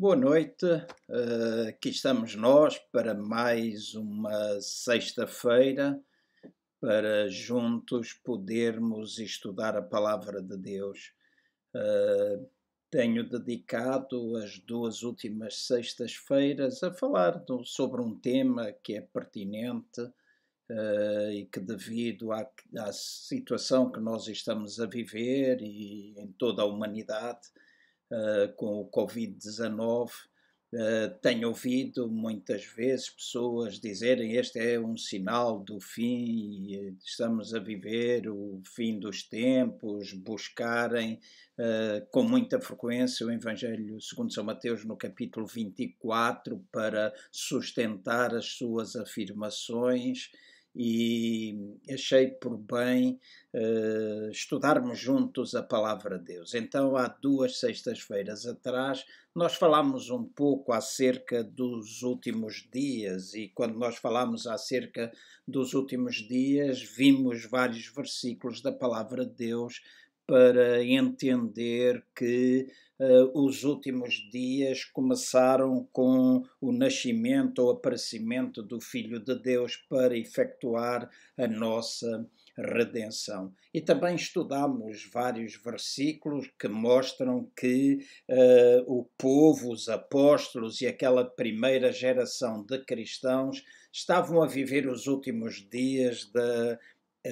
Boa noite, uh, aqui estamos nós para mais uma sexta-feira para juntos podermos estudar a Palavra de Deus. Uh, tenho dedicado as duas últimas sextas-feiras a falar do, sobre um tema que é pertinente uh, e que, devido à, à situação que nós estamos a viver e em toda a humanidade, uh, com o Covid-19. Uh, tenho ouvido muitas vezes pessoas dizerem este é um sinal do fim, estamos a viver o fim dos tempos, buscarem uh, com muita frequência o Evangelho segundo São Mateus no capítulo 24 para sustentar as suas afirmações e achei por bem uh, estudarmos juntos a palavra de Deus. Então, há duas sextas-feiras atrás, nós falámos um pouco acerca dos últimos dias, e quando nós falámos acerca dos últimos dias, vimos vários versículos da palavra de Deus para entender que os últimos dias começaram com o nascimento ou aparecimento do Filho de Deus para efetuar a nossa redenção. E também estudamos vários versículos que mostram que uh, o povo, os apóstolos e aquela primeira geração de cristãos estavam a viver os últimos dias da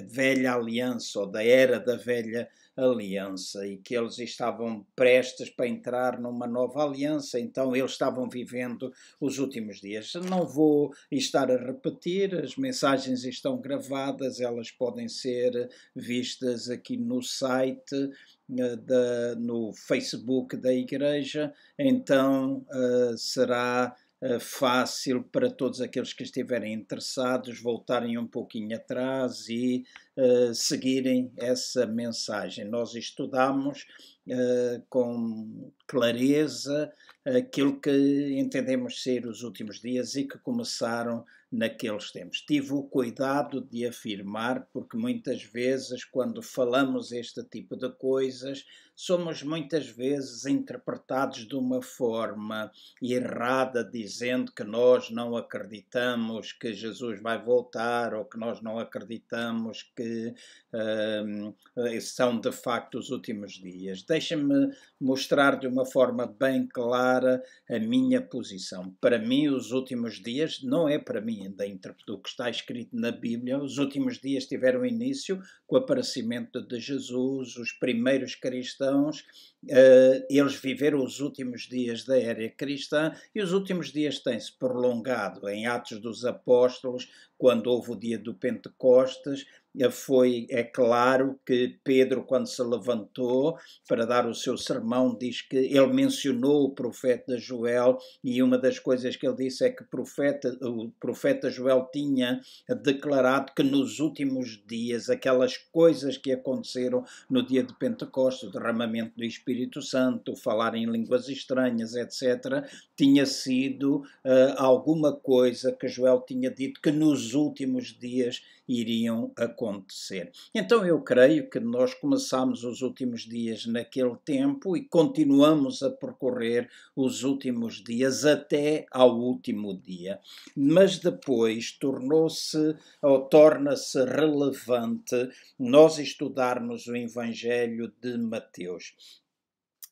velha aliança ou da era da velha aliança e que eles estavam prestes para entrar numa nova aliança, então eles estavam vivendo os últimos dias. Não vou estar a repetir, as mensagens estão gravadas, elas podem ser vistas aqui no site. Eh, da, no Facebook da Igreja, então uh, será fácil para todos aqueles que estiverem interessados voltarem um pouquinho atrás e uh, seguirem essa mensagem. Nós estudamos uh, com clareza aquilo que entendemos ser os últimos dias e que começaram naqueles tempos. Tive o cuidado de afirmar, porque muitas vezes, quando falamos este tipo de coisas, somos muitas vezes interpretados de uma forma errada, dizendo que nós não acreditamos que Jesus vai voltar ou que nós não acreditamos que uh, são de facto os últimos dias. Deixa-me mostrar de uma forma bem clara a minha posição. Para mim, os últimos dias não é para mim da do que está escrito na Bíblia. Os últimos dias tiveram início com o aparecimento de Jesus, os primeiros cristãos, uh, eles viveram os últimos dias da era cristã e os últimos dias têm-se prolongado em Atos dos Apóstolos, quando houve o dia do Pentecostes, eh, foi, é claro que Pedro, quando se levantou para dar o seu sermão, diz que ele mencionou o profeta Joel e uma das coisas que ele disse é que o profeta, o profeta Joel tinha declarado que nos últimos dias, aquelas coisas que aconteceram no dia de Pentecostes, o derramamento do Espírito Santo, falar em línguas estranhas, etc., tinha sido uh, alguma coisa que Joel tinha dito que nos últimos dias iriam acontecer. Então eu creio que nós começamos os últimos dias naquele tempo e continuamos a percorrer os últimos dias até ao último dia. Mas depois tornou-se ou torna-se relevante nós estudarmos o Evangelho de Mateus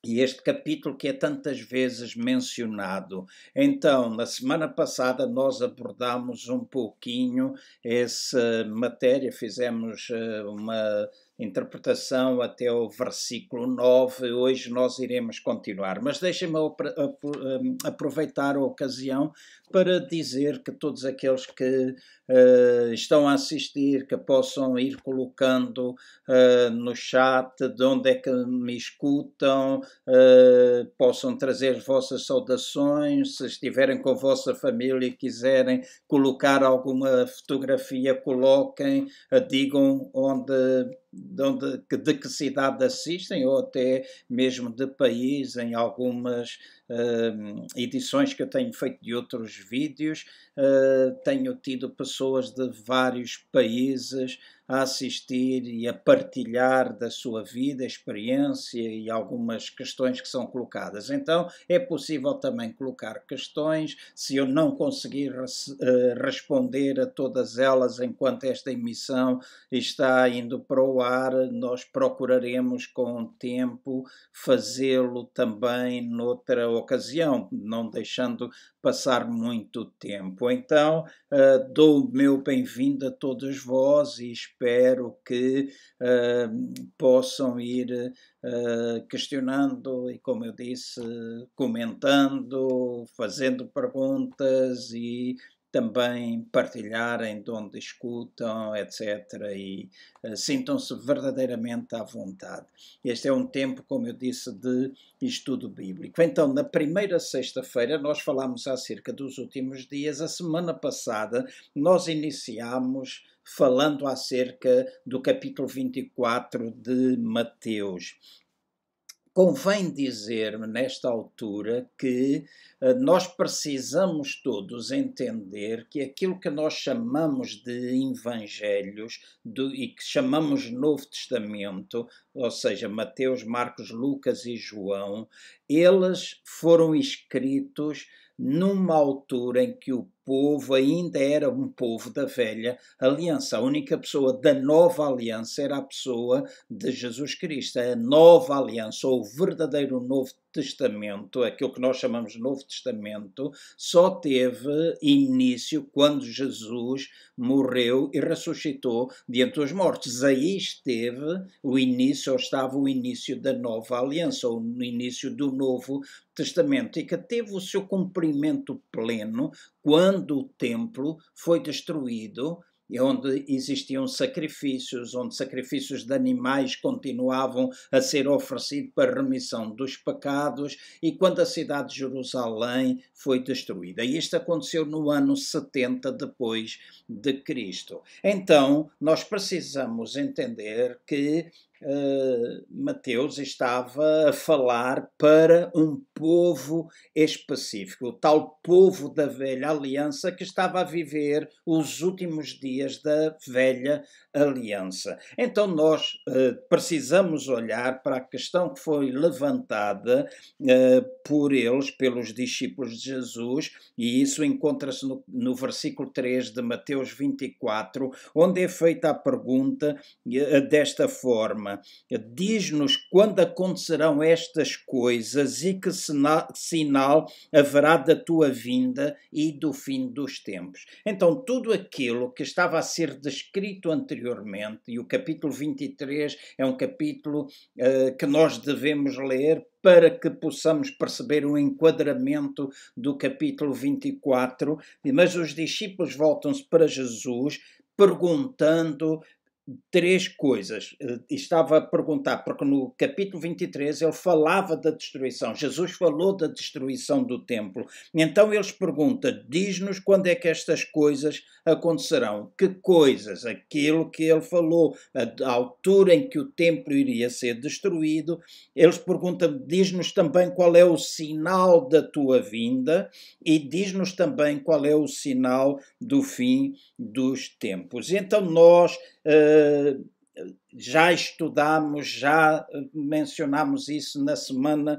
e este capítulo que é tantas vezes mencionado. Então, na semana passada nós abordamos um pouquinho essa matéria, fizemos uh, uma interpretação até o versículo 9. Hoje nós iremos continuar, mas deixem-me hum, aproveitar a ocasião para dizer que todos aqueles que uh, estão a assistir, que possam ir colocando uh, no chat de onde é que me escutam, uh, possam trazer as vossas saudações, se estiverem com a vossa família e quiserem colocar alguma fotografia, coloquem, digam onde de, onde, de que cidade assistem ou até mesmo de país em algumas uh, edições que eu tenho feito de outros vídeos. Uh, tenho tido pessoas de vários países a assistir e a partilhar da sua vida, experiência e algumas questões que são colocadas. Então, é possível também colocar questões. Se eu não conseguir res eh, responder a todas elas enquanto esta emissão está indo para o ar, nós procuraremos com o tempo fazê-lo também noutra ocasião, não deixando passar muito tempo. Então, uh, dou o meu bem-vindo a todos vós e espero que uh, possam ir uh, questionando e, como eu disse, comentando, fazendo perguntas e também partilharem de onde escutam, etc. E uh, sintam-se verdadeiramente à vontade. Este é um tempo, como eu disse, de estudo bíblico. Então, na primeira sexta-feira, nós falámos acerca dos últimos dias. A semana passada, nós iniciámos falando acerca do capítulo 24 de Mateus. Convém dizer nesta altura que uh, nós precisamos todos entender que aquilo que nós chamamos de evangelhos do, e que chamamos Novo Testamento, ou seja, Mateus, Marcos, Lucas e João, eles foram escritos numa altura em que o povo ainda era um povo da velha aliança. A única pessoa da nova aliança era a pessoa de Jesus Cristo. A nova aliança, ou o verdadeiro Novo Testamento, aquilo que nós chamamos de Novo Testamento, só teve início quando Jesus morreu e ressuscitou diante dos mortos. Aí esteve o início, ou estava o início da nova aliança, ou no início do Novo Testamento, e que teve o seu cumprimento pleno quando o templo foi destruído e onde existiam sacrifícios, onde sacrifícios de animais continuavam a ser oferecidos para remissão dos pecados, e quando a cidade de Jerusalém foi destruída. E isto aconteceu no ano 70 depois de Cristo. Então, nós precisamos entender que uh, Mateus estava a falar para um povo específico, o tal povo da velha aliança que estava a viver os últimos dias da velha aliança. Então nós uh, precisamos olhar para a questão que foi levantada uh, por eles, pelos discípulos de Jesus, e isso encontra-se no, no versículo 3 de Mateus 24, onde é feita a pergunta uh, desta forma: Diz-nos quando acontecerão estas coisas e que sinal, haverá da tua vinda e do fim dos tempos. Então, tudo aquilo que estava a ser descrito anteriormente anteriormente, e o capítulo 23 é um capítulo uh, que nós devemos ler para que possamos perceber o enquadramento do capítulo 24. Mas os discípulos voltam-se para Jesus perguntando três coisas. Eh, estava a perguntar, porque no capítulo 23 ele falava da destruição, Jesus falou da destruição do templo. Então eles perguntam: diz-nos quando é que estas coisas acontecerão? Que coisas? Aquilo que ele falou, a, altura em que o templo iria ser destruído. Eles perguntam: diz-nos também qual é o sinal da tua vinda e diz-nos também qual é o sinal do fim dos tempos. Então nós uh, já estudamos, já eh, mencionamos isso na semana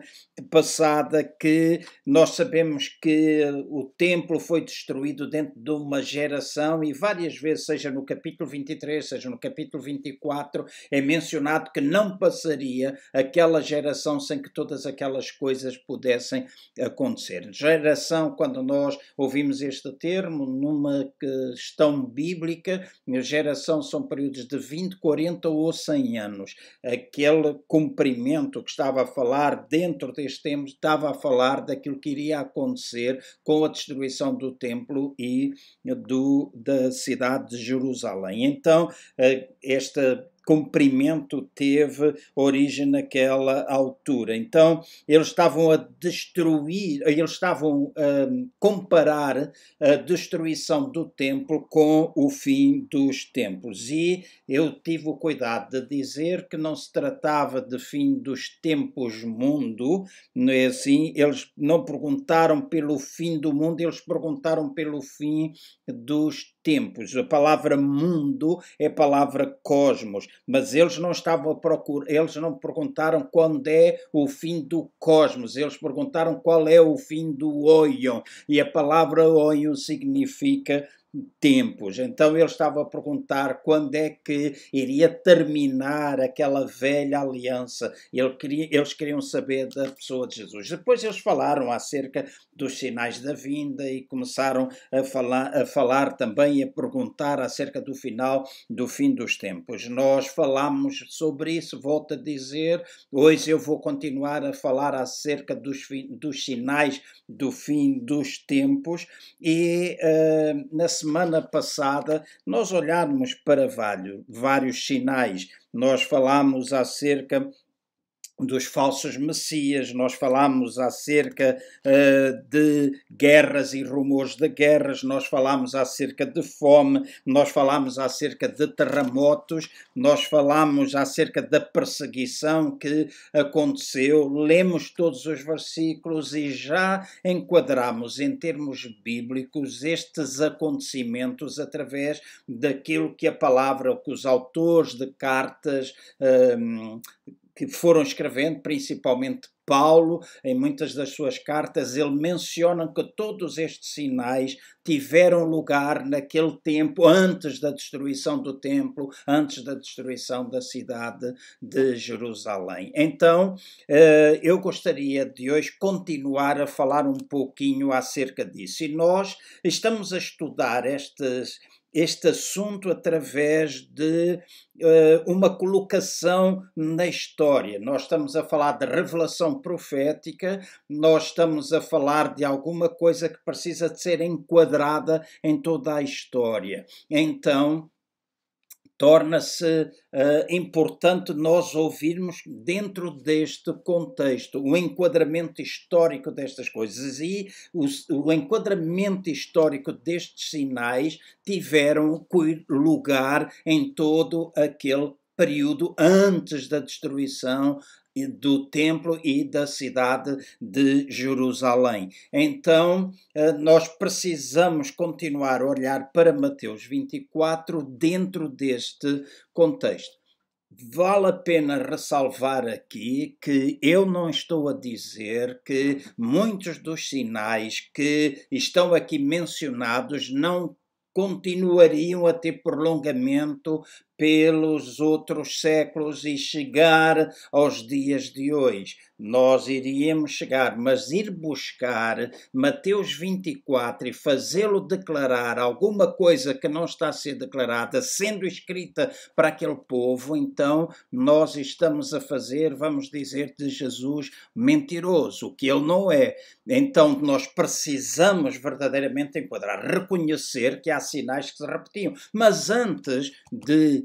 passada, que nós sabemos que o templo foi destruído dentro de uma geração e várias vezes, seja no capítulo 23, seja no capítulo 24, é mencionado que não passaria aquela geração sem que todas aquelas coisas pudessem acontecer. Geração, quando nós ouvimos este termo, numa questão bíblica, geração são períodos de 20, 40 ou 100 anos. Aquele cumprimento que estava a falar dentro deste tempo, estava a falar daquilo que iria acontecer com a destruição do templo e do, da cidade de Jerusalém. Então, eh, esta comprimento teve origem naquela altura. Então, eles estavam a destruir, eles estavam a comparar a destruição do templo com o fim dos tempos. E eu tive o cuidado de dizer que não se tratava de fim dos tempos mundo, não é assim? Eles não perguntaram pelo fim do mundo, eles perguntaram pelo fim dos tempos. A palavra mundo é a palavra cosmos, mas eles não estavam a procurar, eles não perguntaram quando é o fim do cosmos, eles perguntaram qual é o fim do Oion. E a palavra Oion significa tempos. Então ele estava a perguntar quando é que iria terminar aquela velha aliança. Ele queria, eles queriam saber da pessoa de Jesus. Depois eles falaram acerca dos sinais da vinda e começaram a falar, a falar também e a perguntar acerca do final, do fim dos tempos. Nós falamos sobre isso, volto a dizer, hoje eu vou continuar a falar acerca dos, dos sinais do fim dos tempos e uh, na semana passada nós olharmos para vários, vários sinais, nós falámos acerca dos falsos messias, nós falámos acerca uh, de guerras e rumores de guerras, nós falámos acerca de fome, nós falámos acerca de terremotos, nós falámos acerca da perseguição que aconteceu, lemos todos os versículos e já enquadramos em termos bíblicos estes acontecimentos através daquilo que a palavra, que os autores de cartas uh, que foram escrevendo, principalmente Paulo, em muitas das suas cartas, ele menciona que todos estes sinais tiveram lugar naquele tempo, antes da destruição do templo, antes da destruição da cidade de Jerusalém. Então, eh, eu gostaria de hoje continuar a falar um pouquinho acerca disso. E nós estamos a estudar estes este assunto através de uh, uma colocação na história. Nós estamos a falar de revelação profética, nós estamos a falar de alguma coisa que precisa de ser enquadrada em toda a história. Então, torna-se uh, importante nós ouvirmos dentro deste contexto o enquadramento histórico destas coisas. E o, o enquadramento histórico destes sinais tiveram lugar em todo aquele período antes da destruição do templo e da cidade de Jerusalém. Então, eh, nós precisamos continuar a olhar para Mateus 24 dentro deste contexto. Vale a pena ressalvar aqui que eu não estou a dizer que muitos dos sinais que estão aqui mencionados não continuariam a ter prolongamento pelos outros séculos e chegar aos dias de hoje. Nós iríamos chegar, mas ir buscar Mateus 24 e fazê-lo declarar alguma coisa que não está a ser declarada, sendo escrita para aquele povo, então nós estamos a fazer, vamos dizer, de Jesus mentiroso, o que ele não é. Então nós precisamos verdadeiramente enquadrar, reconhecer que há sinais que se repetiam, mas antes de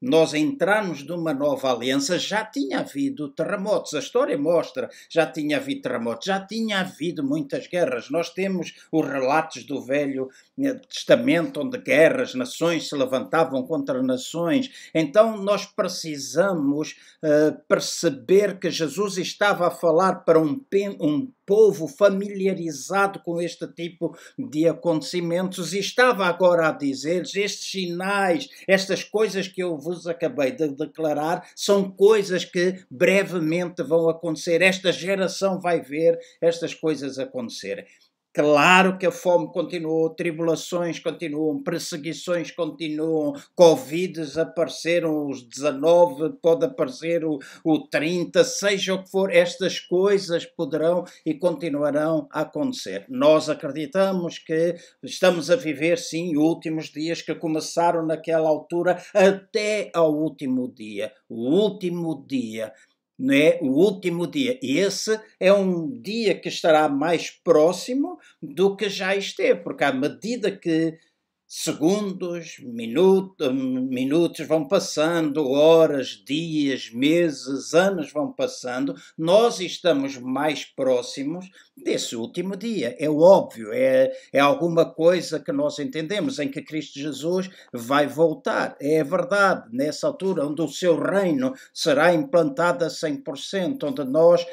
nós entrarmos numa nova aliança, já tinha havido terremotos. A história mostra, já tinha havido terremotos, já tinha havido muitas guerras. Nós temos os relatos do Velho eh, Testamento, onde guerras, nações se levantavam contra nações. Então nós precisamos uh, perceber que Jesus estava a falar para um, um povo familiarizado com este tipo de acontecimentos e estava agora a dizer estes sinais, estas coisas que eu vos acabei de declarar, são coisas que brevemente vão acontecer. Esta geração vai ver estas coisas acontecerem. Claro que a fome continuou, tribulações continuam, perseguições continuam, Covid apareceram, os 19, pode aparecer o, o 30, seja o que for, estas coisas poderão e continuarão a acontecer. Nós acreditamos que estamos a viver, sim, últimos dias que começaram naquela altura até ao último dia. O último dia não é? o último dia. E esse é um dia que estará mais próximo do que já esteve, porque à medida que segundos, minutos, minutos vão passando, horas, dias, meses, anos vão passando, nós estamos mais próximos desse último dia. É óbvio, é, é alguma coisa que nós entendemos em que Cristo Jesus vai voltar. É verdade, nessa altura, onde o seu reino será implantado a 100%, onde nós,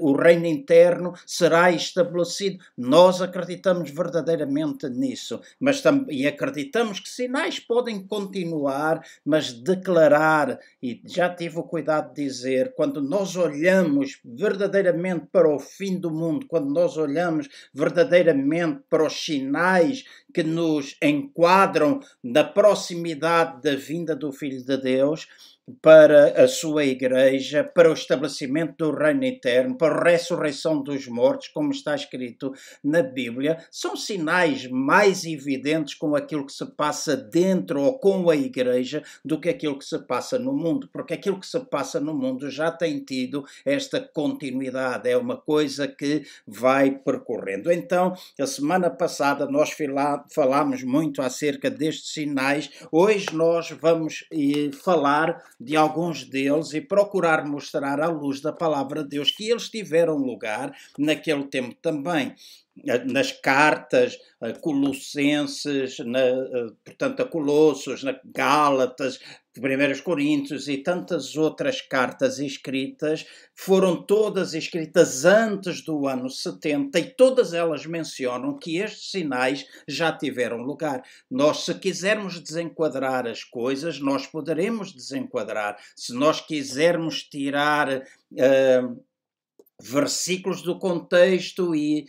o reino interno será estabelecido. Nós acreditamos verdadeiramente nisso, mas também acreditamos que sinais podem continuar, mas declarar, e já tive o cuidado de dizer, quando nós olhamos verdadeiramente para o fim do mundo, quando nós olhamos verdadeiramente para os sinais que nos enquadram na proximidade da vinda do Filho de Deus, para a sua igreja, para o estabelecimento do reino eterno, para a ressurreição dos mortos, como está escrito na Bíblia, são sinais mais evidentes com aquilo que se passa dentro ou com a igreja do que aquilo que se passa no mundo, porque aquilo que se passa no mundo já tem tido esta continuidade, é uma coisa que vai percorrendo. Então, a semana passada nós falámos muito acerca destes sinais, hoje nós vamos eh, falar de alguns deles e procurar mostrar à luz da palavra de Deus que eles tiveram lugar naquele tempo também nas cartas a Colossenses, na, portanto, a Colossos, na Gálatas, 1 Coríntios e tantas outras cartas escritas, foram todas escritas antes do ano 70 e todas elas mencionam que estes sinais já tiveram lugar. Nós, se quisermos desenquadrar as coisas, nós poderemos desenquadrar. Se nós quisermos tirar. Uh, versículos do contexto e,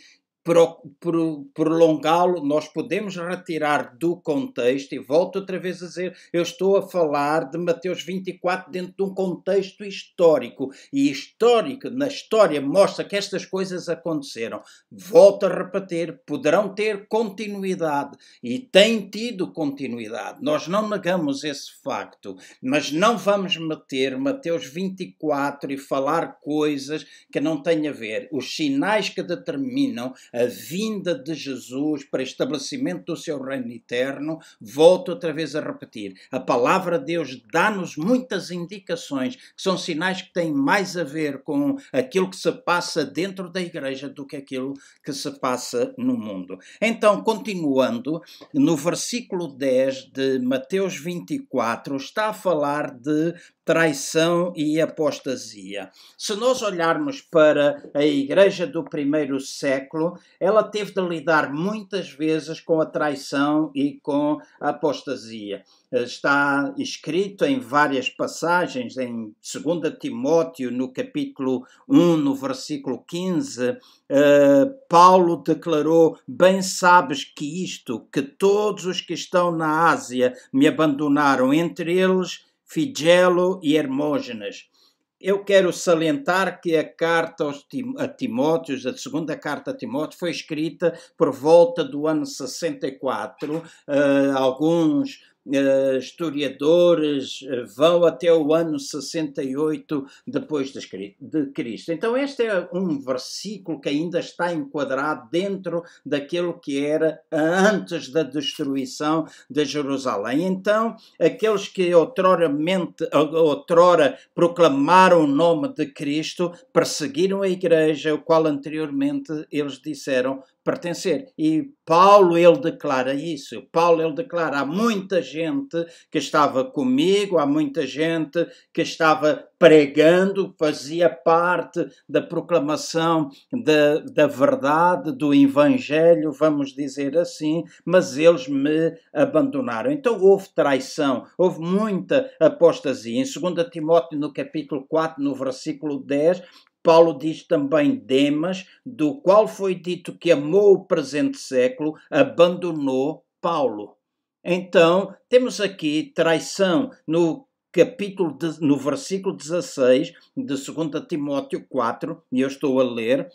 prolongá-lo, nós podemos retirar do contexto, e volto outra vez a dizer, eu estou a falar de Mateus 24 dentro de um contexto histórico, e histórico, na história, mostra que estas coisas aconteceram. Volto a repetir, poderão ter continuidade, e têm tido continuidade. Nós não negamos esse facto, mas não vamos meter Mateus 24 e falar coisas que não têm a ver. Os sinais que determinam a vinda de Jesus para estabelecimento do seu reino eterno, volto outra vez a repetir. A palavra de Deus dá-nos muitas indicações, que são sinais que têm mais a ver com aquilo que se passa dentro da igreja do que aquilo que se passa no mundo. Então, continuando, no versículo 10 de Mateus 24, está a falar de traição e apostasia. Se nós olharmos para a igreja do primeiro século, ela teve de lidar muitas vezes com a traição e com a apostasia. Está escrito em várias passagens, em 2 Timóteo, no capítulo 1, no versículo 15, uh, eh, Paulo declarou: Bem sabes que isto, que todos os que estão na Ásia me abandonaram, entre eles Figelo e Hermógenes. Eu quero salientar que a carta a Timóteos, a segunda carta a Timóteo, foi escrita por volta do ano 64. Uh, eh, alguns historiadores uh, vão até o ano 68 depois de Cristo. Então, este é um versículo que ainda está enquadrado dentro daquilo que era antes da destruição de Jerusalém. Então, aqueles que outrora, outrora proclamaram o nome de Cristo perseguiram a igreja, o qual anteriormente eles disseram pertencer. E Paulo ele declara isso. Paulo ele declara há muita gente que estava comigo, há muita gente que estava pregando, fazia parte da proclamação da, da verdade, do evangelho, vamos dizer assim, mas eles me abandonaram. Então houve traição, houve muita apostasia. Em 2 Timóteo no capítulo 4, no versículo 10, Paulo diz também Demas, do qual foi dito que amou o presente século, abandonou Paulo. Então, temos aqui traição no capítulo de, no versículo 16 de 2 Timóteo 4, e eu estou a ler,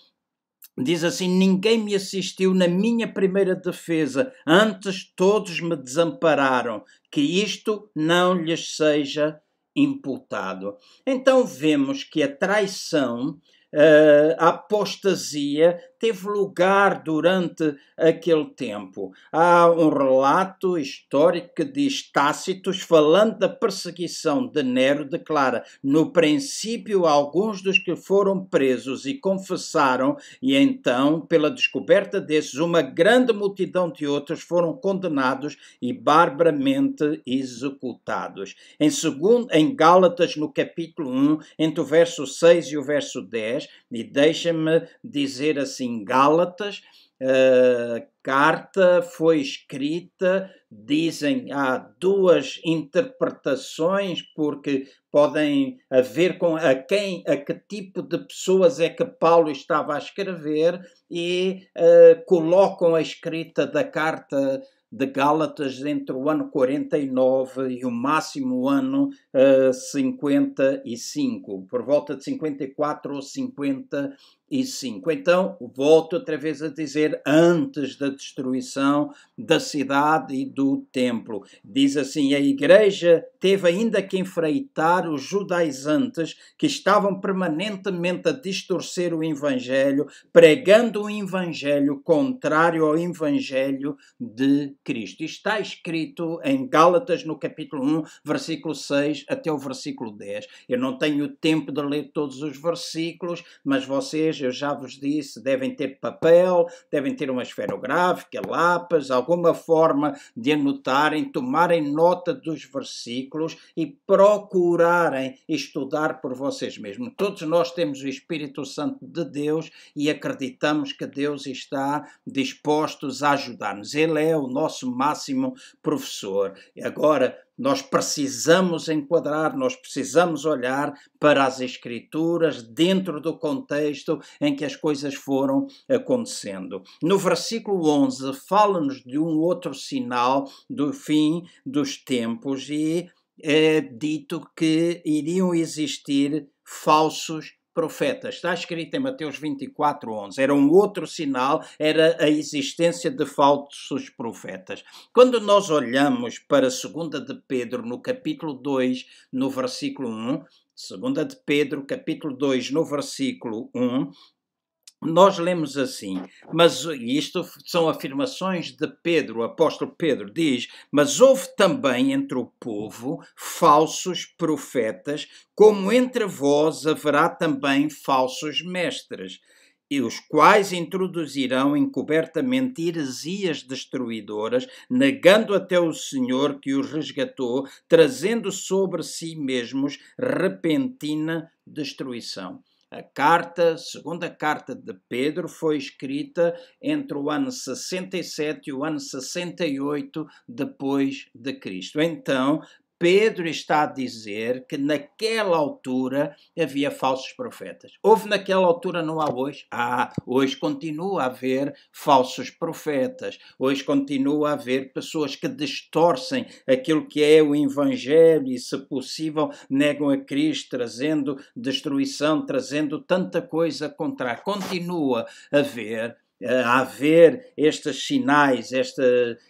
Diz assim: Ninguém me assistiu na minha primeira defesa, antes todos me desampararam. Que isto não lhes seja imputado. Então vemos que a traição, eh, a apostasia, teve lugar durante aquele tempo. Há um relato histórico que diz Tácitos, falando da perseguição de Nero, declara: No princípio, alguns dos que foram presos e confessaram, e então, pela descoberta desses, uma grande multidão de outros foram condenados e barbaramente executados. Em, segundo, em Gálatas, no capítulo 1, entre o verso 6 e o verso 10, e deixa-me dizer assim, em Gálatas, uh, carta foi escrita, dizem há duas interpretações, porque podem haver com a quem, a que tipo de pessoas é que Paulo estava a escrever e uh, colocam a escrita da carta de Gálatas entre o ano 49 e o máximo ano uh, 55, por volta de 54 ou 50 e 5. Então, volto outra vez a dizer, antes da destruição da cidade e do templo. Diz assim: a igreja teve ainda que enfrentar os judaizantes que estavam permanentemente a distorcer o evangelho, pregando um evangelho contrário ao evangelho de Cristo. Está escrito em Gálatas, no capítulo 1, versículo 6 até o versículo 10. Eu não tenho tempo de ler todos os versículos, mas vocês eu já vos disse, devem ter papel, devem ter uma esferográfica, lápis, alguma forma de anotarem, tomarem nota dos versículos e procurarem estudar por vocês mesmos. Todos nós temos o Espírito Santo de Deus e acreditamos que Deus está disposto a ajudar-nos. Ele é o nosso máximo professor. Agora, nós precisamos enquadrar, nós precisamos olhar para as Escrituras dentro do contexto em que as coisas foram acontecendo. No versículo 11, fala-nos de um outro sinal do fim dos tempos e é dito que iriam existir falsos profetas. Está escrito em Mateus 24, 11. Era um outro sinal, era a existência de falsos profetas. Quando nós olhamos para a segunda de Pedro, no capítulo 2, no versículo 1, segunda de Pedro, capítulo 2, no versículo 1, nós lemos assim, mas isto são afirmações de Pedro, o apóstolo Pedro diz: Mas houve também entre o povo falsos profetas, como entre vós haverá também falsos mestres, e os quais introduzirão encobertamente heresias destruidoras, negando até o Senhor que os resgatou, trazendo sobre si mesmos repentina destruição. A carta, segunda carta de Pedro, foi escrita entre o ano 67 e o ano 68 depois de Cristo. Então, Pedro está a dizer que naquela altura havia falsos profetas. Houve naquela altura, não há hoje? Ah, hoje continua a haver falsos profetas. Hoje continua a haver pessoas que distorcem aquilo que é o Evangelho e, se possível, negam a Cristo, trazendo destruição, trazendo tanta coisa contra. Continua a haver a haver estes sinais, esta,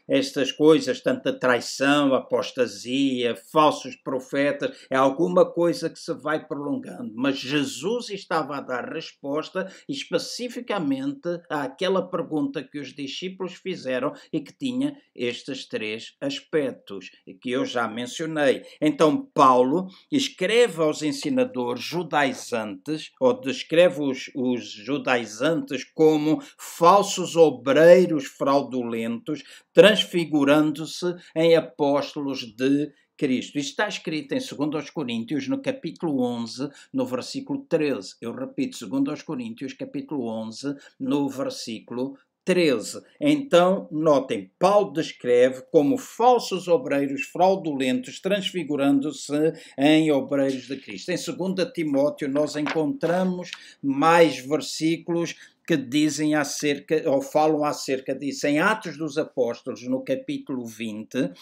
estas coisas, tanta traição, apostasia, falsos profetas, é alguma coisa que se vai prolongando. Mas Jesus estava a dar resposta especificamente àquela pergunta que os discípulos fizeram e que tinha estes três aspectos, que eu já mencionei. Então, Paulo escreve aos ensinadores judaizantes, ou descreve os, os judaizantes como falsos obreiros fraudulentos, transfigurando-se em apóstolos de Cristo. Isto está escrito em 2 Coríntios, no capítulo 11, no versículo 13. Eu repito, 2 Coríntios, capítulo 11, no versículo 13. Então, notem, Paulo descreve como falsos obreiros fraudulentos, transfigurando-se em obreiros de Cristo. Em 2 Timóteo, nós encontramos mais versículos que dizem acerca, ou falam acerca disso. Em Atos dos Apóstolos, no capítulo 20,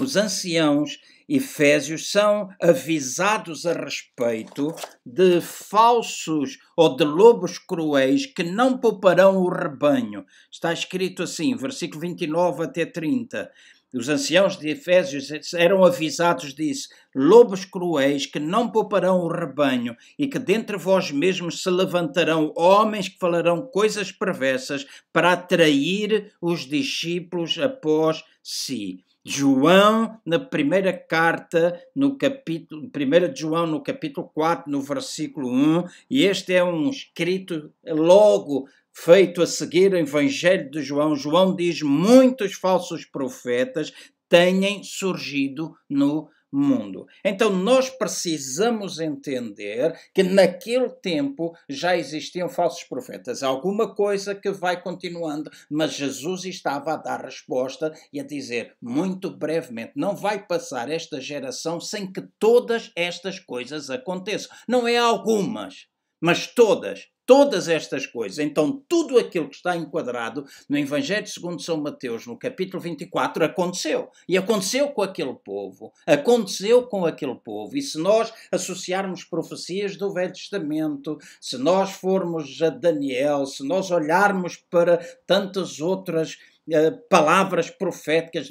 os anciãos efésios são avisados a respeito de falsos ou de lobos cruéis que não pouparão o rebanho. Está escrito assim, versículo 29 até 30 os anciãos de Efésios eram avisados disso: lobos cruéis que não pouparão o rebanho, e que dentre vós mesmos se levantarão homens que falarão coisas perversas para atrair os discípulos após si. João, na primeira carta, no capítulo, 1 de João, no capítulo 4, no versículo 1, e este é um escrito logo feito a seguir o Evangelho de João, João diz: muitos falsos profetas têm surgido no mundo. Então nós precisamos entender que naquele tempo já existiam falsos profetas. Alguma coisa que vai continuando, mas Jesus estava a dar resposta e a dizer muito brevemente: não vai passar esta geração sem que todas estas coisas aconteçam. Não é algumas, mas todas todas estas coisas. Então, tudo aquilo que está enquadrado no Evangelho segundo São Mateus, no capítulo 24, aconteceu. E aconteceu com aquele povo. Aconteceu com aquele povo. E se nós associarmos profecias do Velho Testamento, se nós formos a Daniel, se nós olharmos para tantas outras eh, palavras proféticas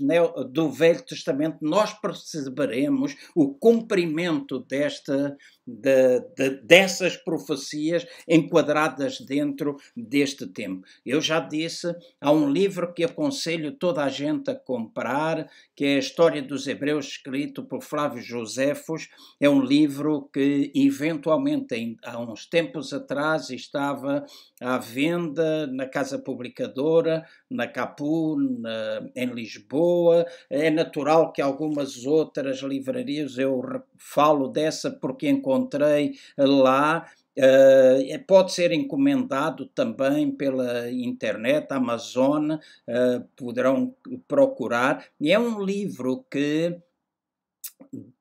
do Velho Testamento, nós perceberemos o cumprimento desta, de, de, dessas profecias enquadradas dentro deste tempo. Eu já disse, há um livro que aconselho toda a gente a comprar, que é a História dos Hebreus, escrito por Flávio Josefos. É um livro que, eventualmente, há uns tempos atrás, estava à venda na Casa Publicadora, na Capu, na, em Lisboa. É natural que algumas outras livrarias, eu falo dessa porque encontrei lá Uh, pode ser encomendado também pela internet, Amazon, uh, poderão procurar. E é um livro que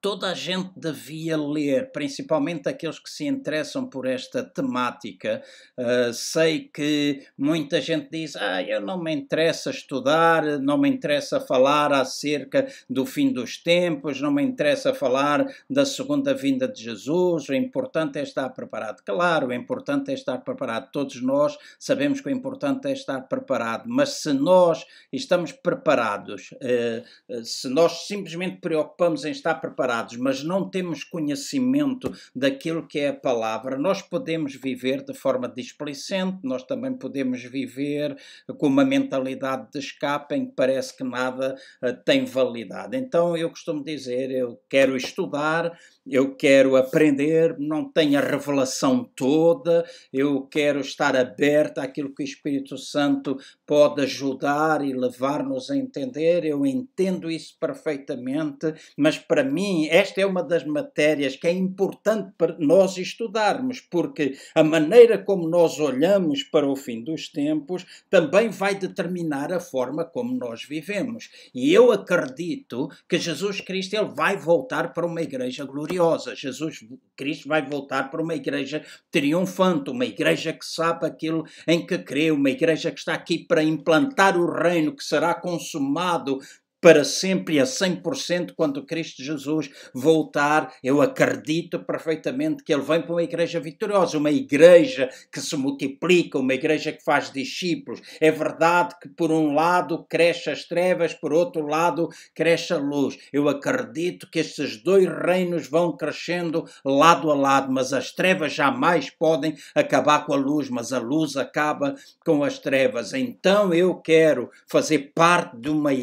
toda a gente devia ler, principalmente aqueles que se interessam por esta temática. Uh, sei que muita gente diz: Ah, eu não me interessa estudar, não me interessa falar acerca do fim dos tempos, não me interessa falar da segunda vinda de Jesus. O importante é estar preparado. Claro, o importante é estar preparado. Todos nós sabemos que o importante é estar preparado, mas se nós estamos preparados, uh, se nós simplesmente preocupamos em estar preparados, mas não temos conhecimento daquilo que é a palavra, nós podemos viver de forma displicente, nós também podemos viver com uma mentalidade de escape em que parece que nada uh, tem validade. Então eu costumo dizer, eu quero estudar, eu quero aprender, não tenho a revelação toda, eu quero estar aberto àquilo que o Espírito Santo pode ajudar e levar-nos a entender. Eu entendo isso perfeitamente, mas para mim esta é uma das matérias que é importante para nós estudarmos, porque a maneira como nós olhamos para o fim dos tempos também vai determinar a forma como nós vivemos. E eu acredito que Jesus Cristo ele vai voltar para uma igreja gloriosa. Jesus Cristo vai voltar para uma igreja triunfante, uma igreja que sabe aquilo em que crê, uma igreja que está aqui para implantar o reino que será consumado para sempre a 100% quando Cristo Jesus voltar. Eu acredito perfeitamente que ele vem para uma igreja vitoriosa, uma igreja que se multiplica, uma igreja que faz discípulos. É verdade que por um lado cresce as trevas, por outro lado cresce a luz. Eu acredito que estes dois reinos vão crescendo lado a lado, mas as trevas jamais podem acabar com a luz, mas a luz acaba com as trevas. Então eu quero fazer parte de uma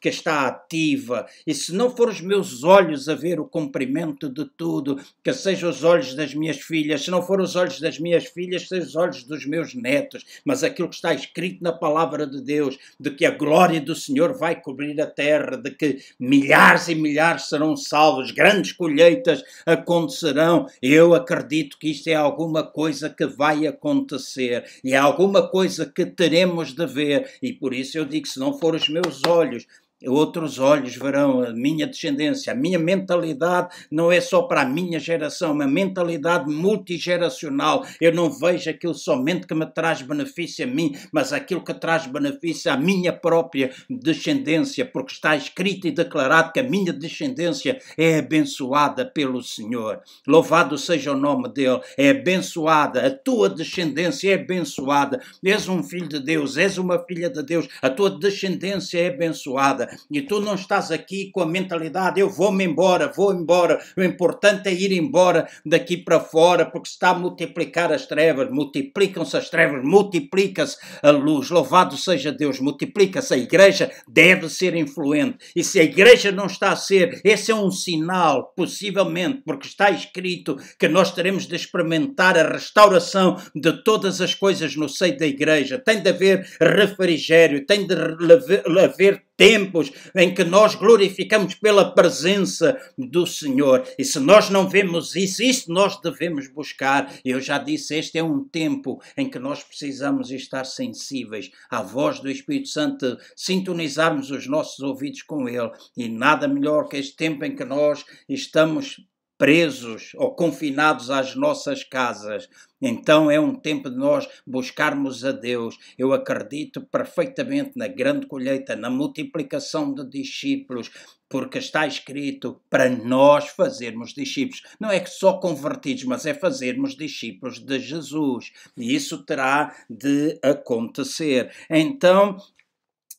que está ativa, e se não for os meus olhos a ver o cumprimento de tudo, que sejam os olhos das minhas filhas, se não for os olhos das minhas filhas, sejam os olhos dos meus netos, mas aquilo que está escrito na palavra de Deus, de que a glória do Senhor vai cobrir a terra, de que milhares e milhares serão salvos, grandes colheitas acontecerão. Eu acredito que isto é alguma coisa que vai acontecer. E é alguma coisa que teremos de ver, e por isso eu digo: se não for os meus olhos, outros olhos verão a minha descendência. A minha mentalidade não é só para a minha geração, é uma mentalidade multigeracional. Eu não vejo aquilo somente que me traz benefício a mim, mas aquilo que traz benefício à minha própria descendência, porque está escrito e declarado que a minha descendência é abençoada pelo Senhor. Louvado seja o nome dele, é abençoada, a tua descendência é abençoada. És um filho de Deus, és uma filha de Deus, a tua descendência é abençoada e tu não estás aqui com a mentalidade eu vou-me embora, vou embora, o importante é ir embora daqui para fora porque está a multiplicar as trevas, multiplicam-se as trevas, multiplica-se a luz, louvado seja Deus, multiplica-se. A igreja, deve ser influente. E se a igreja não está a ser, esse é um sinal, possivelmente, porque está escrito que nós teremos de experimentar a restauração de todas as coisas no seio da igreja, tem de haver refrigério, tem de haver tempos em que nós glorificamos pela presença do Senhor. E se nós não vemos isso, isso nós devemos buscar. Eu já disse, este é um tempo em que nós precisamos estar sensíveis à voz do Espírito Santo, sintonizarmos os nossos ouvidos com Ele. E nada melhor que este tempo em que nós estamos presos ou confinados às nossas casas. Então é um tempo de nós buscarmos a Deus. Eu acredito perfeitamente na grande colheita, na multiplicação de discípulos, porque está escrito para nós fazermos discípulos. Não é que só convertidos, mas é fazermos discípulos de Jesus. E isso terá de acontecer. Então,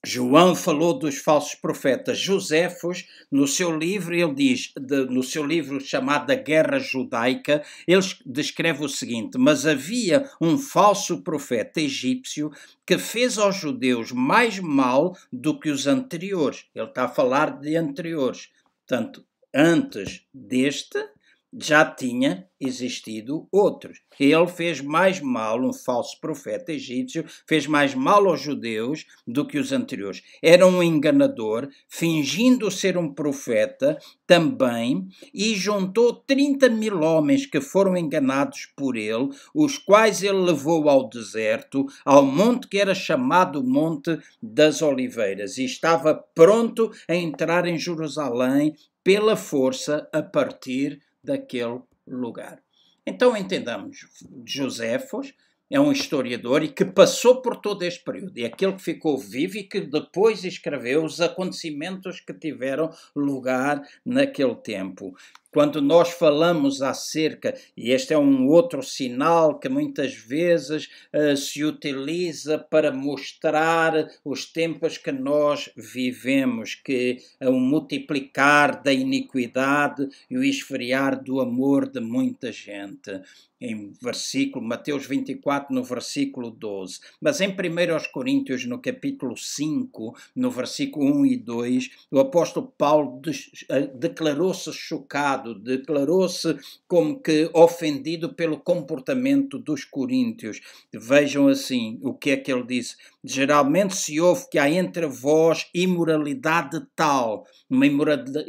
João falou dos falsos profetas. Josefos, no seu livro, ele diz, de, no seu livro chamado A Guerra Judaica, ele descreve o seguinte: Mas havia um falso profeta egípcio que fez aos judeus mais mal do que os anteriores. Ele está a falar de anteriores. Portanto, antes deste, já tinha existido outros. Ele fez mais mal, um falso profeta egípcio, fez mais mal aos judeus do que os anteriores. Era um enganador, fingindo ser um profeta também, e juntou 30 mil homens que foram enganados por ele, os quais ele levou ao deserto, ao monte que era chamado Monte das Oliveiras, e estava pronto a entrar em Jerusalém pela força a partir daquele lugar. Então entendamos, Josefos é um historiador e que passou por todo este período, e aquele que ficou vivo e que depois escreveu os acontecimentos que tiveram lugar naquele tempo quando nós falamos acerca, e este é um outro sinal que muitas vezes uh, se utiliza para mostrar os tempos que nós vivemos, que é o multiplicar da iniquidade e o esfriar do amor de muita gente. Em versículo, Mateus 24, no versículo 12. Mas em 1 Coríntios, no capítulo 5, no versículo 1 e 2, o apóstolo Paulo eh, declarou-se chocado declarou-se como que ofendido pelo comportamento dos coríntios. Vejam assim o que é que ele disse. Geralmente se ouve que há entre vós imoralidade tal, uma imoralidade,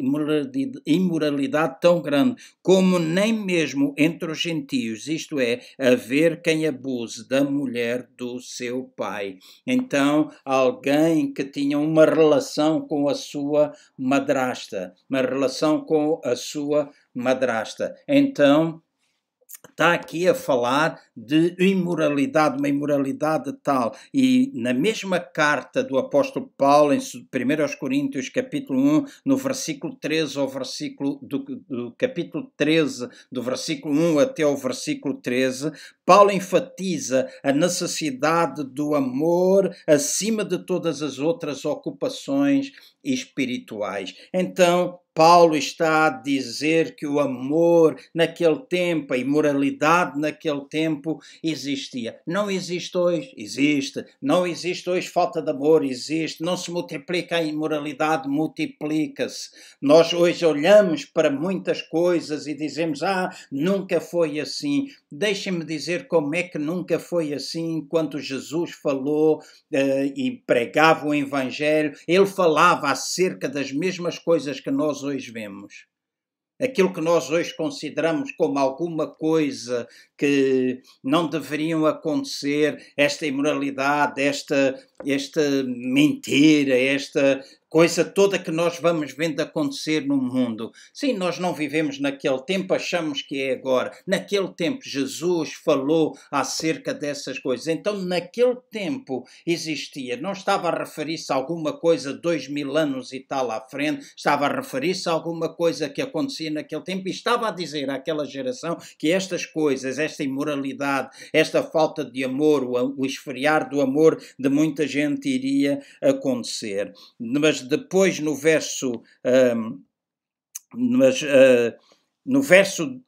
imoralidade tão grande, como nem mesmo entre os gentios, isto é, haver quem abuse da mulher do seu pai. Então, alguém que tinha uma relação com a sua madrasta, uma relação com a sua madrasta. Então, está aqui a falar de imoralidade, uma imoralidade tal. E na mesma carta do apóstolo Paulo, em 1 Coríntios, capítulo 1, no versículo 13 ao versículo do, do capítulo 13, do versículo 1 até o versículo 13, Paulo enfatiza a necessidade do amor acima de todas as outras ocupações espirituais. Então, Paulo está a dizer que o amor naquele tempo, a imoralidade naquele tempo existia. Não existe hoje, existe. Não existe hoje falta de amor, existe. Não se multiplica a imoralidade, multiplica-se. Nós hoje olhamos para muitas coisas e dizemos: Ah, nunca foi assim. Deixem-me dizer como é que nunca foi assim enquanto Jesus falou uh, e pregava o Evangelho. Ele falava acerca das mesmas coisas que nós hoje vemos. Aquilo que nós hoje consideramos como alguma coisa que não deveriam acontecer, esta imoralidade, esta, esta mentira, esta coisa toda que nós vamos vendo acontecer no mundo. Sim, nós não vivemos naquele tempo, achamos que é agora. Naquele tempo, Jesus falou acerca dessas coisas. Então, naquele tempo existia, não estava a referir-se a alguma coisa dois mil anos e tal à frente, estava a referir-se a alguma coisa que acontecia naquele tempo e estava a dizer àquela geração que estas coisas, esta imoralidade, esta falta de amor, o, esfriar do amor de muita gente iria acontecer. Mas depois no verso. Um, mas, uh, no verso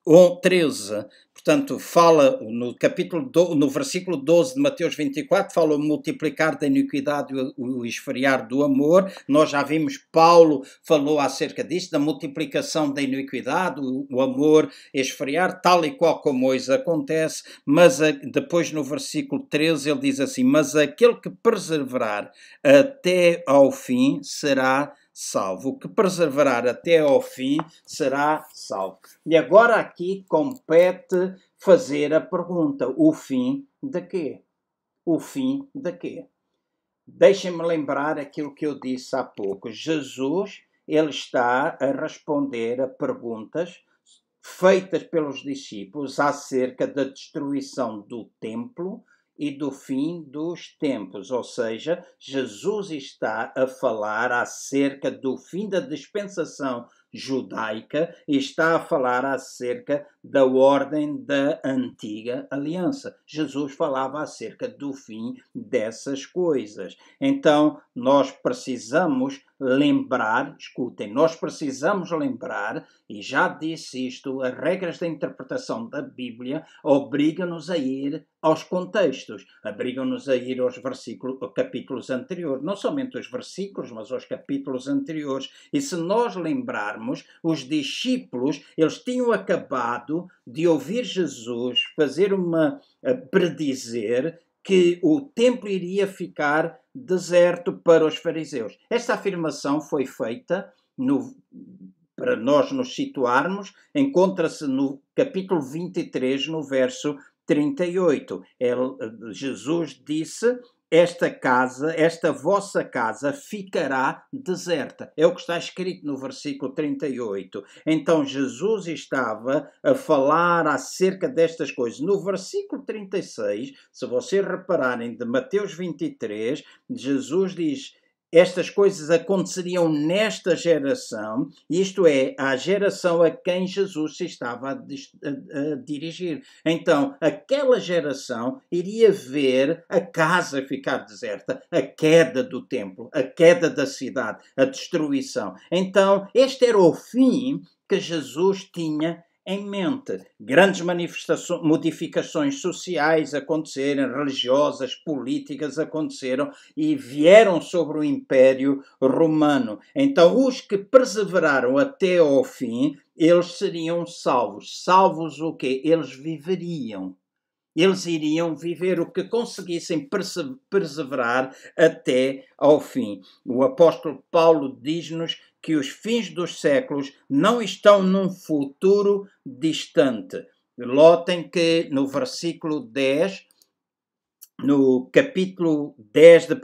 13, Portanto, fala no capítulo do, no versículo 12 de Mateus 24, fala o multiplicar da iniquidade o, o esfriar do amor. Nós já vimos Paulo falou acerca disso, da multiplicação da iniquidade, o, o amor esfriar, tal e qual como hoje acontece, mas a, depois no versículo 13 ele diz assim: "Mas aquele que perseverar até ao fim será salvo. O que perseverar até ao fim será salvo. E agora aqui compete fazer a pergunta: o fim de quê? O fim de quê? Deixem-me lembrar aquilo que eu disse há pouco. Jesus, ele está a responder a perguntas feitas pelos discípulos acerca da destruição do templo e do fim dos tempos, ou seja, Jesus está a falar acerca do fim da dispensação judaica e está a falar acerca da ordem da antiga aliança. Jesus falava acerca do fim dessas coisas. Então, nós precisamos lembrar, escutem, nós precisamos lembrar, e já disse isto, as regras da interpretação da Bíblia obrigam-nos a ir aos contextos, obrigam-nos a ir aos versículos, aos capítulos anteriores, não somente os versículos, mas aos capítulos anteriores. E se nós lembrarmos, os discípulos, eles tinham acabado de ouvir Jesus fazer uma eh, predizer que o templo iria ficar deserto para os fariseus. Esta afirmação foi feita no, para nós nos situarmos, encontra-se no capítulo 23, no verso 38. Ele, Jesus disse esta casa, esta vossa casa ficará deserta. É o que está escrito no versículo 38. Então Jesus estava a falar acerca destas coisas. No versículo 36, se vocês repararem de Mateus 23, Jesus diz: estas coisas aconteceriam nesta geração, isto é, a geração a quem Jesus se estava a, a, a, dirigir. Então, aquela geração iria ver a casa ficar deserta, a queda do templo, a queda da cidade, a destruição. Então, este era o fim que Jesus tinha em mente. Grandes manifestações, modificações sociais aconteceram, religiosas, políticas aconteceram e vieram sobre o Império Romano. Então, os que perseveraram até ao fim, eles seriam salvos. Salvos o quê? Eles viveriam eles iriam viver o que conseguissem perseverar até ao fim. O apóstolo Paulo diz-nos que os fins dos séculos não estão num futuro distante. Notem que no versículo 10, no capítulo 10 de 1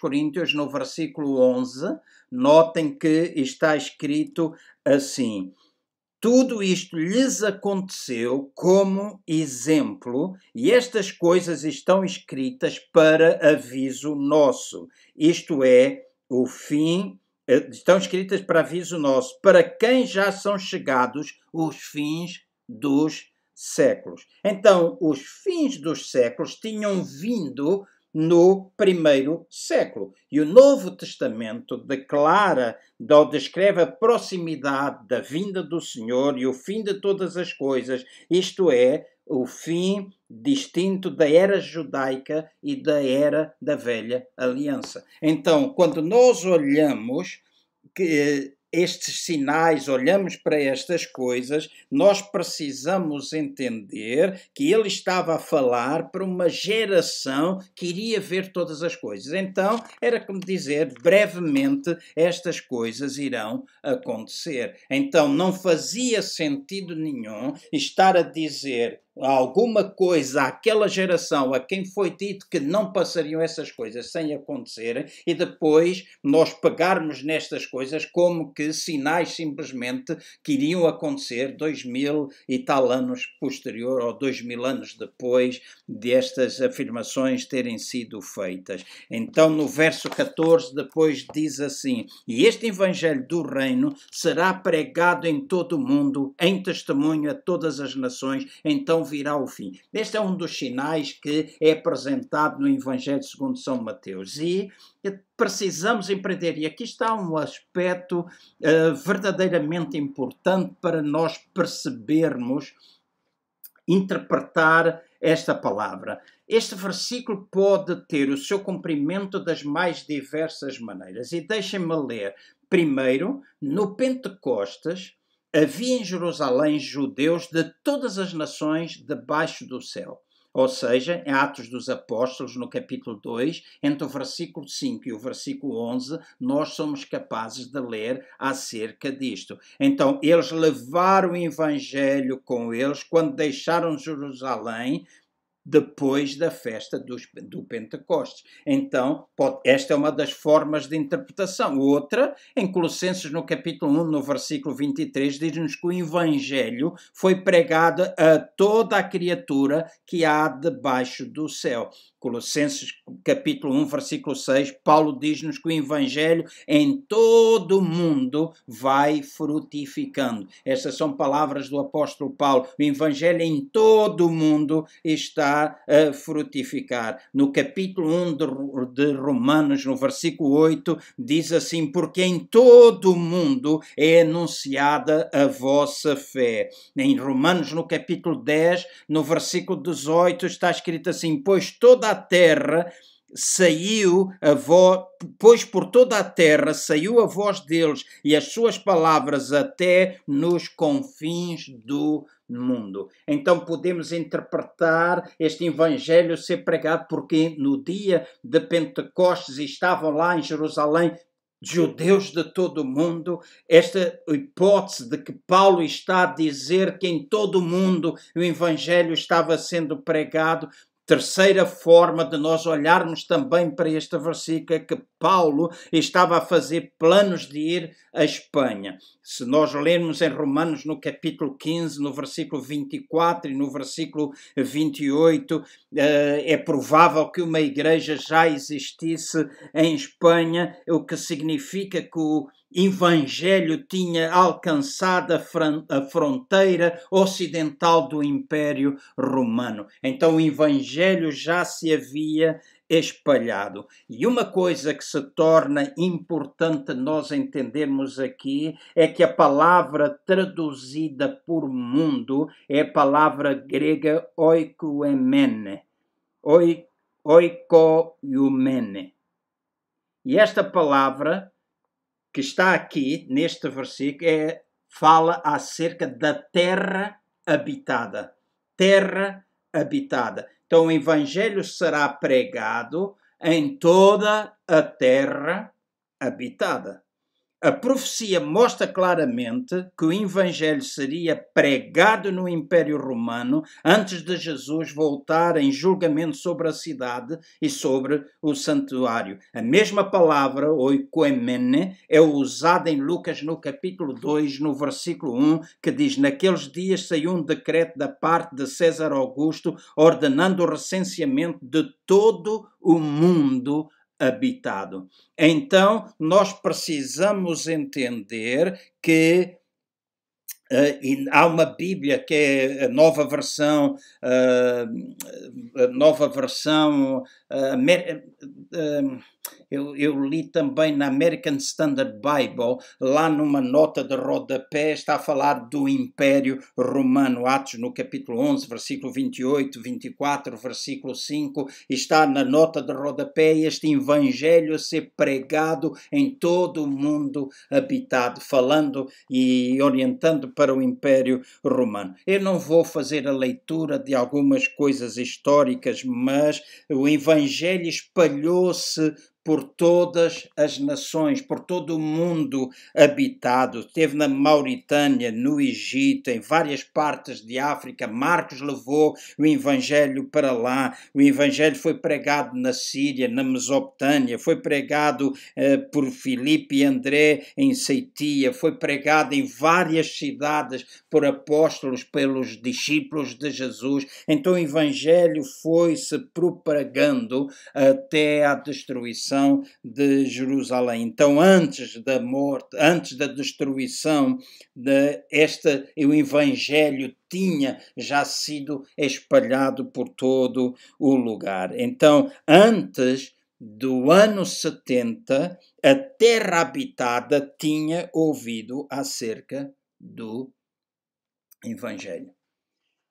Coríntios, no versículo 11, notem que está escrito assim: tudo isto lhes aconteceu como exemplo, e estas coisas estão escritas para aviso nosso. Isto é, o fim, eh, estão escritas para aviso nosso, para quem já são chegados os fins dos séculos. Então, os fins dos séculos tinham vindo no primeiro século. E o Novo Testamento declara, ou descreve a proximidade da vinda do Senhor e o fim de todas as coisas, isto é, o fim distinto da era judaica e da era da velha aliança. Então, quando nós olhamos que estes sinais, olhamos para estas coisas, nós precisamos entender que ele estava a falar para uma geração que iria ver todas as coisas. Então, era como dizer, brevemente, estas coisas irão acontecer. Então, não fazia sentido nenhum estar a dizer alguma coisa àquela geração a quem foi dito que não passariam essas coisas sem acontecerem e depois nós pegarmos nestas coisas como que sinais simplesmente que iriam acontecer dois mil e tal anos posterior ou dois mil anos depois destas afirmações terem sido feitas. Então no verso 14 depois diz assim, e este evangelho do reino será pregado em todo o mundo em testemunho a todas as nações, então virá o fim. Este é um dos sinais que é apresentado no Evangelho segundo São Mateus. E precisamos empreender. E aqui está um aspecto uh, verdadeiramente importante para nós percebermos interpretar esta palavra. Este versículo pode ter o seu cumprimento das mais diversas maneiras. E deixem-me ler. Primeiro, no Pentecostes, havia em Jerusalém judeus de todas as nações debaixo do céu. Ou seja, em Atos dos Apóstolos, no capítulo 2, entre o versículo 5 e o versículo 11, nós somos capazes de ler acerca disto. Então, eles levaram o evangelho com eles quando deixaram Jerusalém depois da festa do, do Pentecostes. Então, pode, esta é uma das formas de interpretação. Outra, em Colossenses, no capítulo 1, no versículo 23, diz-nos que o Evangelho foi pregado a toda a criatura que há debaixo do céu. Colossenses capítulo 1, versículo 6, Paulo diz-nos que o evangelho em todo o mundo vai frutificando. Estas são palavras do apóstolo Paulo. O evangelho em todo o mundo está a frutificar. No capítulo 1 de, Romanos, no versículo 8, diz assim: Porque em todo o mundo é anunciada a vossa fé. Em Romanos, no capítulo 10, no versículo 18, está escrito assim: Pois toda a terra saiu a voz, pois por toda a terra saiu a voz deles e as suas palavras até nos confins do. Então podemos interpretar este evangelho ser pregado porque no dia de Pentecostes estavam lá em Jerusalém judeus de todo o mundo, esta hipótese de que Paulo está a dizer que em todo o mundo o evangelho estava sendo pregado Terceira forma de nós olharmos também para este versículo é que Paulo estava a fazer planos de ir à Espanha. Se nós lermos em Romanos no capítulo 15, no versículo 24 e no versículo 28, eh, é provável que uma igreja já existisse em Espanha, o que significa que o evangelho tinha alcançado a, fronteira ocidental do Império Romano. Então o evangelho já se havia espalhado. E uma coisa que se torna importante nós entendermos aqui é que a palavra traduzida por mundo é a palavra grega oikoemene. Oikoiumene. E esta palavra que está aqui neste versículo é, fala acerca da terra habitada. Terra habitada. Então o evangelho será pregado em toda a terra habitada. A profecia mostra claramente que o Evangelho seria pregado no Império Romano antes de Jesus voltar em julgamento sobre a cidade e sobre o santuário. A mesma palavra, oikoemene, é usada em Lucas no capítulo 2, no versículo 1, que diz: Naqueles dias saiu um decreto da parte de César Augusto ordenando o recenseamento de todo o mundo habitado. Então, nós precisamos entender que Uh, há uma Bíblia que é a nova versão, uh, a nova versão uh, eu, eu, li também na American Standard Bible, lá numa nota de rodapé, está a falar do Império Romano, Atos no capítulo 11, versículo 28, 24, versículo 5, está na nota de rodapé este Evangelho a ser pregado em todo o mundo habitado, falando e orientando para o Império Romano. Eu não vou fazer a leitura de algumas coisas históricas, mas o Evangelho espalhou-se por todas as nações, por todo o mundo habitado. Teve na Mauritânia, no Egito, em várias partes de África. Marcos levou o Evangelho para lá. O Evangelho foi pregado na Síria, na Mesopotâmia, foi pregado eh, por Filipe e André em Seitia, foi pregado em várias cidades por apóstolos, pelos discípulos de Jesus. Então o Evangelho foi se propagando até a destruição de Jerusalém. Então, antes da morte, antes da destruição de esta, o Evangelho tinha já sido espalhado por todo o lugar. Então, antes do ano 70, a terra habitada tinha ouvido acerca do Evangelho.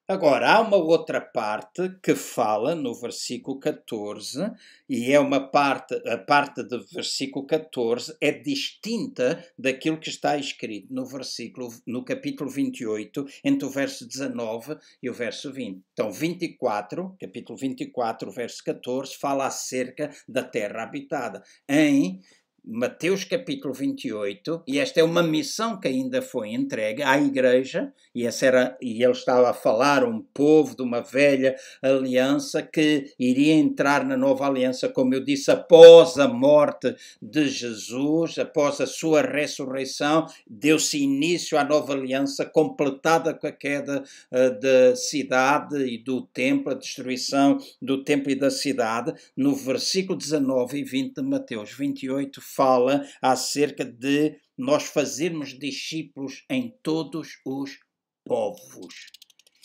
Agora, há uma outra parte que fala no versículo 14, e é uma parte, a parte do versículo 14 é distinta daquilo que está escrito no versículo, no capítulo 28, entre o verso 19 e o verso 20. Então, 24, capítulo 24, verso 14, fala acerca da terra habitada. Em Mateus capítulo 28, e esta é uma missão que ainda foi entregue à igreja, e, essa era, e ele estava a falar um povo de uma velha aliança que iria entrar na nova aliança, como eu disse, após a morte de Jesus, após a sua ressurreição, deu-se início à nova aliança, completada com a queda uh, da cidade e do templo, a destruição do templo e da cidade, no versículo 19 e 20 de Mateus 28 fala acerca de nós fazermos discípulos em todos os povos.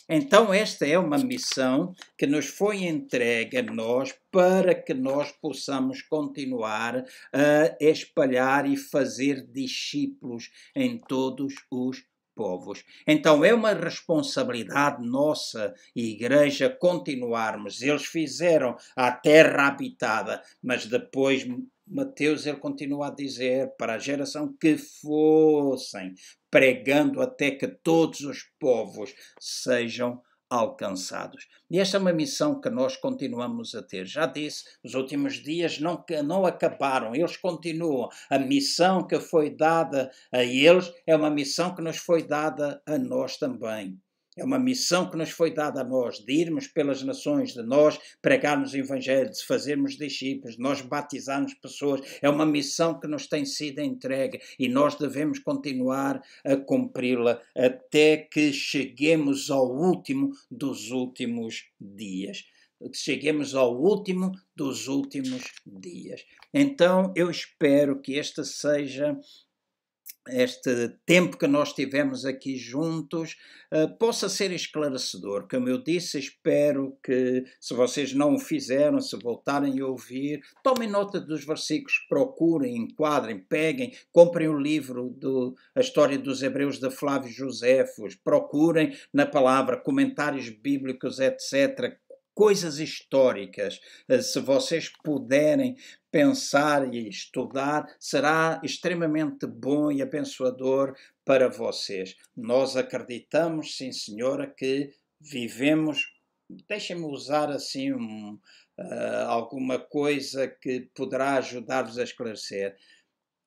Então, esta é uma missão que nos foi entregue a nós para que nós possamos continuar a espalhar e fazer discípulos em todos os povos. Então é uma responsabilidade nossa, igreja, continuarmos. Eles fizeram a terra habitada, mas depois Mateus ele continua a dizer para a geração que fossem pregando até que todos os povos sejam alcançados. E esta é uma missão que nós continuamos a ter. Já disse, os últimos dias não, não acabaram, eles continuam. A missão que foi dada a eles é uma missão que nos foi dada a nós também. É uma missão que nos foi dada a nós, de irmos pelas nações, de nós pregarmos o Evangelho, de fazermos discípulos, de nós batizarmos pessoas. É uma missão que nos tem sido entregue e nós devemos continuar a cumpri-la até que cheguemos ao último dos últimos dias. Cheguemos ao último dos últimos dias. Então eu espero que esta seja este tempo que nós tivemos aqui juntos uh, possa ser esclarecedor. Como eu disse, espero que, se vocês não o fizeram, se voltarem a ouvir, tomem nota dos versículos, procurem, enquadrem, peguem, comprem o livro do A História dos Hebreus de Flávio Josefos, procurem na palavra comentários bíblicos, etc coisas históricas. Eh, se vocês puderem pensar e estudar, será extremamente bom e abençoador para vocês. Nós acreditamos, sim, senhora, que vivemos. Deixem-me usar assim um, uh, alguma coisa que poderá ajudar-vos a esclarecer.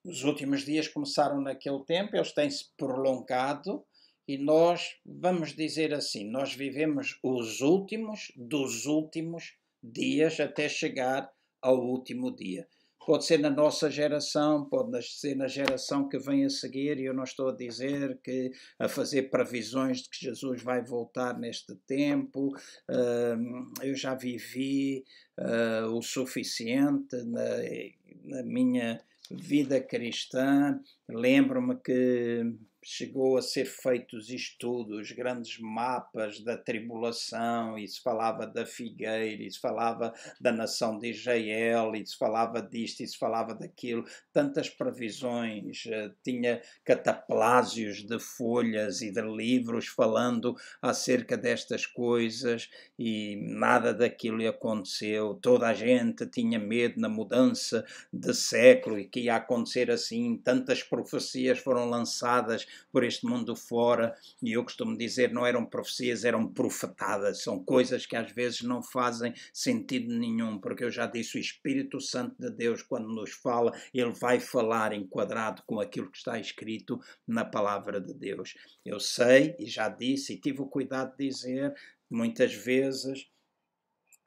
Os últimos dias começaram naquele tempo, eles têm-se prolongado e nós, vamos dizer assim, nós vivemos os últimos dos últimos dias até chegar ao último dia. Pode ser na nossa geração, pode ser na geração que vem a seguir, e eu não estou a dizer que a fazer previsões de que Jesus vai voltar neste tempo. Uh, eu já vivi uh, o suficiente na, na minha vida cristã. Lembro-me que chegou a ser feitos estudos, grandes mapas da tribulação, e se falava da figueira, e se falava da nação de Israel, e se falava disto, e se falava daquilo, tantas previsões, eh, tinha cataplásios de folhas e de livros falando acerca destas coisas, e nada daquilo aconteceu, toda a gente tinha medo na mudança de século, e que ia acontecer assim, tantas profecias foram lançadas por este mundo fora, e eu costumo dizer, não eram profecias, eram profetadas, são coisas que às vezes não fazem sentido nenhum, porque eu já disse, o Espírito Santo de Deus, quando nos fala, ele vai falar enquadrado com aquilo que está escrito na palavra de Deus. Eu sei, e já disse, e tive o cuidado de dizer, muitas vezes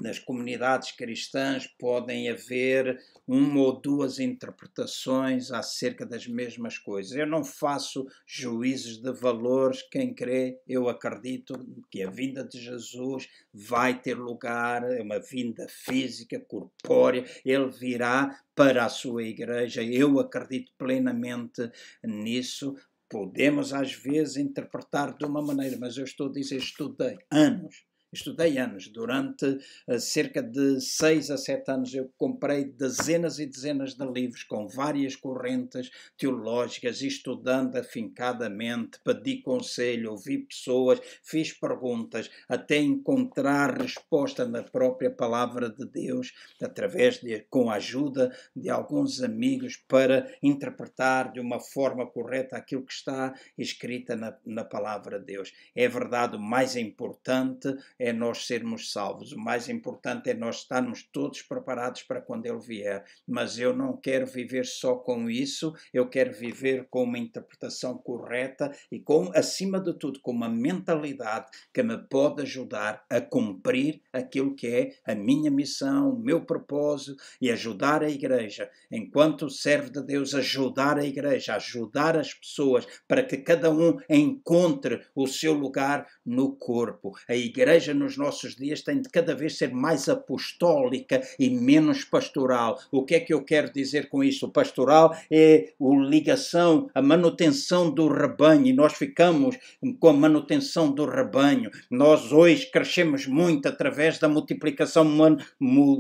nas comunidades cristãs podem haver uma ou duas interpretações acerca das mesmas coisas. Eu não faço juízos de valores. Quem crê, eu acredito que a vinda de Jesus vai ter lugar, é uma vinda física, corpórea. Ele virá para a sua igreja. Eu acredito plenamente nisso. Podemos às vezes interpretar de uma maneira, mas eu estou a dizer, estudei anos Estudei anos. Durante uh, cerca de seis a sete anos eu comprei dezenas e dezenas de livros com várias correntes teológicas, estudando afincadamente, pedi conselho, ouvi pessoas, fiz perguntas, até encontrar resposta na própria palavra de Deus, através de, com a ajuda de alguns amigos, para interpretar de uma forma correta aquilo que está escrita na, na palavra de Deus. É verdade, o mais importante é nós sermos salvos. O mais importante é nós estarmos todos preparados para quando Ele vier. Mas eu não quero viver só com isso, eu quero viver com uma interpretação correta e com, acima de tudo, com uma mentalidade que me pode ajudar a cumprir aquilo que é a minha missão, o meu propósito e ajudar a igreja, enquanto servo de Deus, ajudar a igreja, ajudar as pessoas para que cada um encontre o seu lugar no corpo. A igreja nos nossos dias tem de cada vez ser mais apostólica e menos pastoral. O que é que eu quero dizer com isso? O pastoral é a ligação, a manutenção do rebanho e nós ficamos com a manutenção do rebanho. Nós hoje crescemos muito através da multiplicação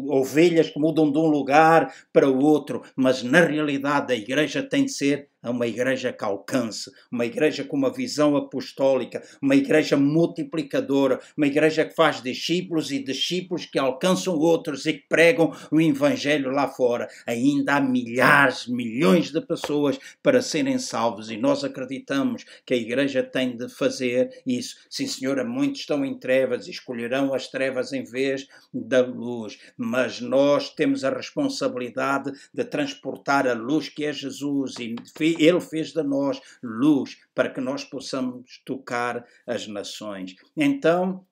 ovelhas que mudam de um lugar para o outro, mas na realidade a igreja tem de ser a uma igreja que alcance, uma igreja com uma visão apostólica, uma igreja multiplicadora, uma igreja que faz discípulos e discípulos que alcançam outros e que pregam o Evangelho lá fora. Ainda há milhares, milhões de pessoas para serem salvos e nós acreditamos que a igreja tem de fazer isso. Sim, Senhora, muitos estão em trevas e escolherão as trevas em vez da luz, mas nós temos a responsabilidade de transportar a luz que é Jesus e ele fez de nós luz para que nós possamos tocar as nações. Então,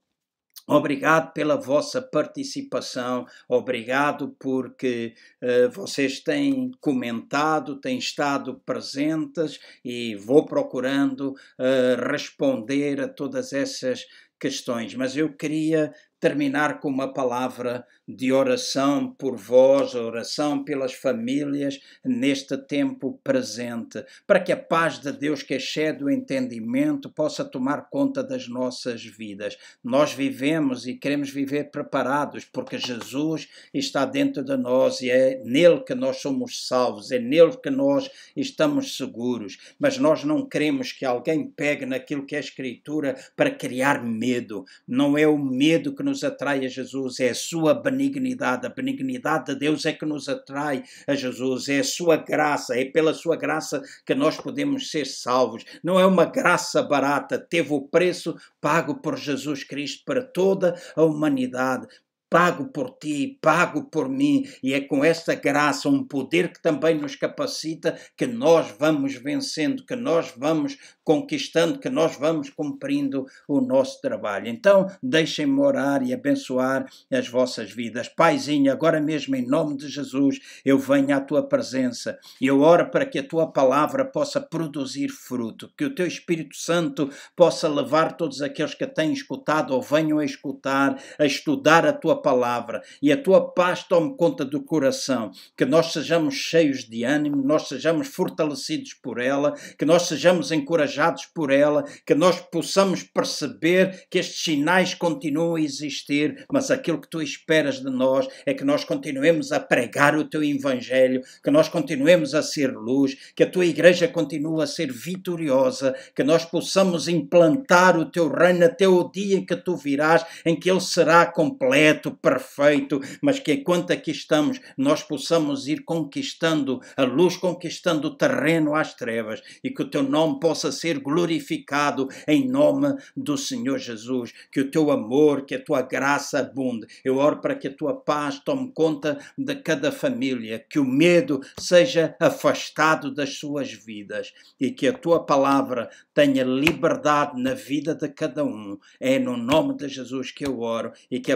Obrigado pela vossa participação, obrigado porque uh, vocês têm comentado, têm estado presentes e vou procurando uh, responder a todas essas questões. Mas eu queria terminar com uma palavra de oração por vós, oração pelas famílias neste tempo presente, para que a paz de Deus, que excede o entendimento, possa tomar conta das nossas vidas. Nós vivemos e queremos viver preparados, porque Jesus está dentro de nós e é nele que nós somos salvos, é nele que nós estamos seguros. Mas nós não queremos que alguém pegue naquilo que é Escritura para criar medo. Não é o medo que nos atrai a Jesus, é a sua benignidade. A benignidade de Deus é que nos atrai a Jesus, é a sua graça, é pela sua graça que nós podemos ser salvos. Não é uma graça barata, teve o preço pago por Jesus Cristo para toda a humanidade pago por ti, pago por mim, e é com esta graça, um poder que também nos capacita, que nós vamos vencendo, que nós vamos conquistando, que nós vamos cumprindo o nosso trabalho. Então, deixem-me orar e abençoar as vossas vidas. Paizinho, agora mesmo, em nome de Jesus, eu venho à tua presença e eu oro para que a tua palavra possa produzir fruto, que o teu Espírito Santo possa levar todos aqueles que têm escutado ou venham a escutar, a estudar a tua palavra e a tua paz tome conta do coração, que nós sejamos cheios de ânimo, nós sejamos fortalecidos por ela, que nós sejamos encorajados por ela, que nós possamos perceber que estes sinais continuam a existir, mas aquilo que tu esperas de nós é que nós continuemos a pregar o teu evangelho, que nós continuemos a ser luz, que a tua igreja continue a ser vitoriosa, que nós possamos implantar o teu reino até o dia em que tu virás, em que ele será completo perfeito, mas que enquanto aqui estamos, nós possamos ir conquistando a luz, conquistando o terreno às trevas e que o teu nome possa ser glorificado em nome do Senhor Jesus. Que o teu amor, que a tua graça abunde. Eu oro para que a tua paz tome conta de cada família, que o medo seja afastado das suas vidas e que a tua palavra tenha liberdade na vida de cada um. É no nome de Jesus que eu oro e que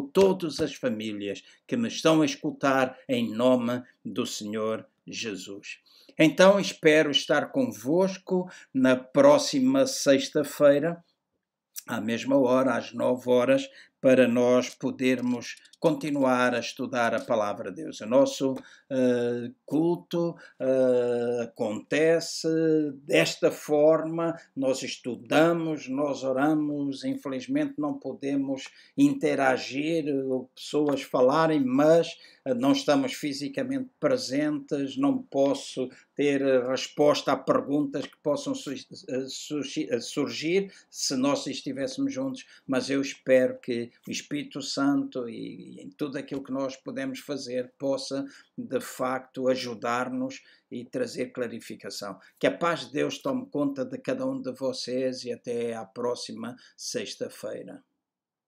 abençoo todas as famílias que me estão a escutar em nome do Senhor Jesus. Então espero estar convosco na próxima sexta-feira, à mesma hora, às nove horas, para nós podermos continuar a estudar a palavra de Deus. O nosso uh, culto uh, acontece desta forma, nós estudamos, nós oramos, infelizmente não podemos interagir, pessoas falarem, mas não estamos fisicamente presentes, não posso ter resposta a perguntas que possam surgir se nós estivéssemos juntos, mas eu espero que o Espírito Santo e, em tudo aquilo que nós podemos fazer possa de facto ajudar-nos e trazer clarificação. Que a paz de Deus tome conta de cada um de vocês e até à próxima sexta-feira.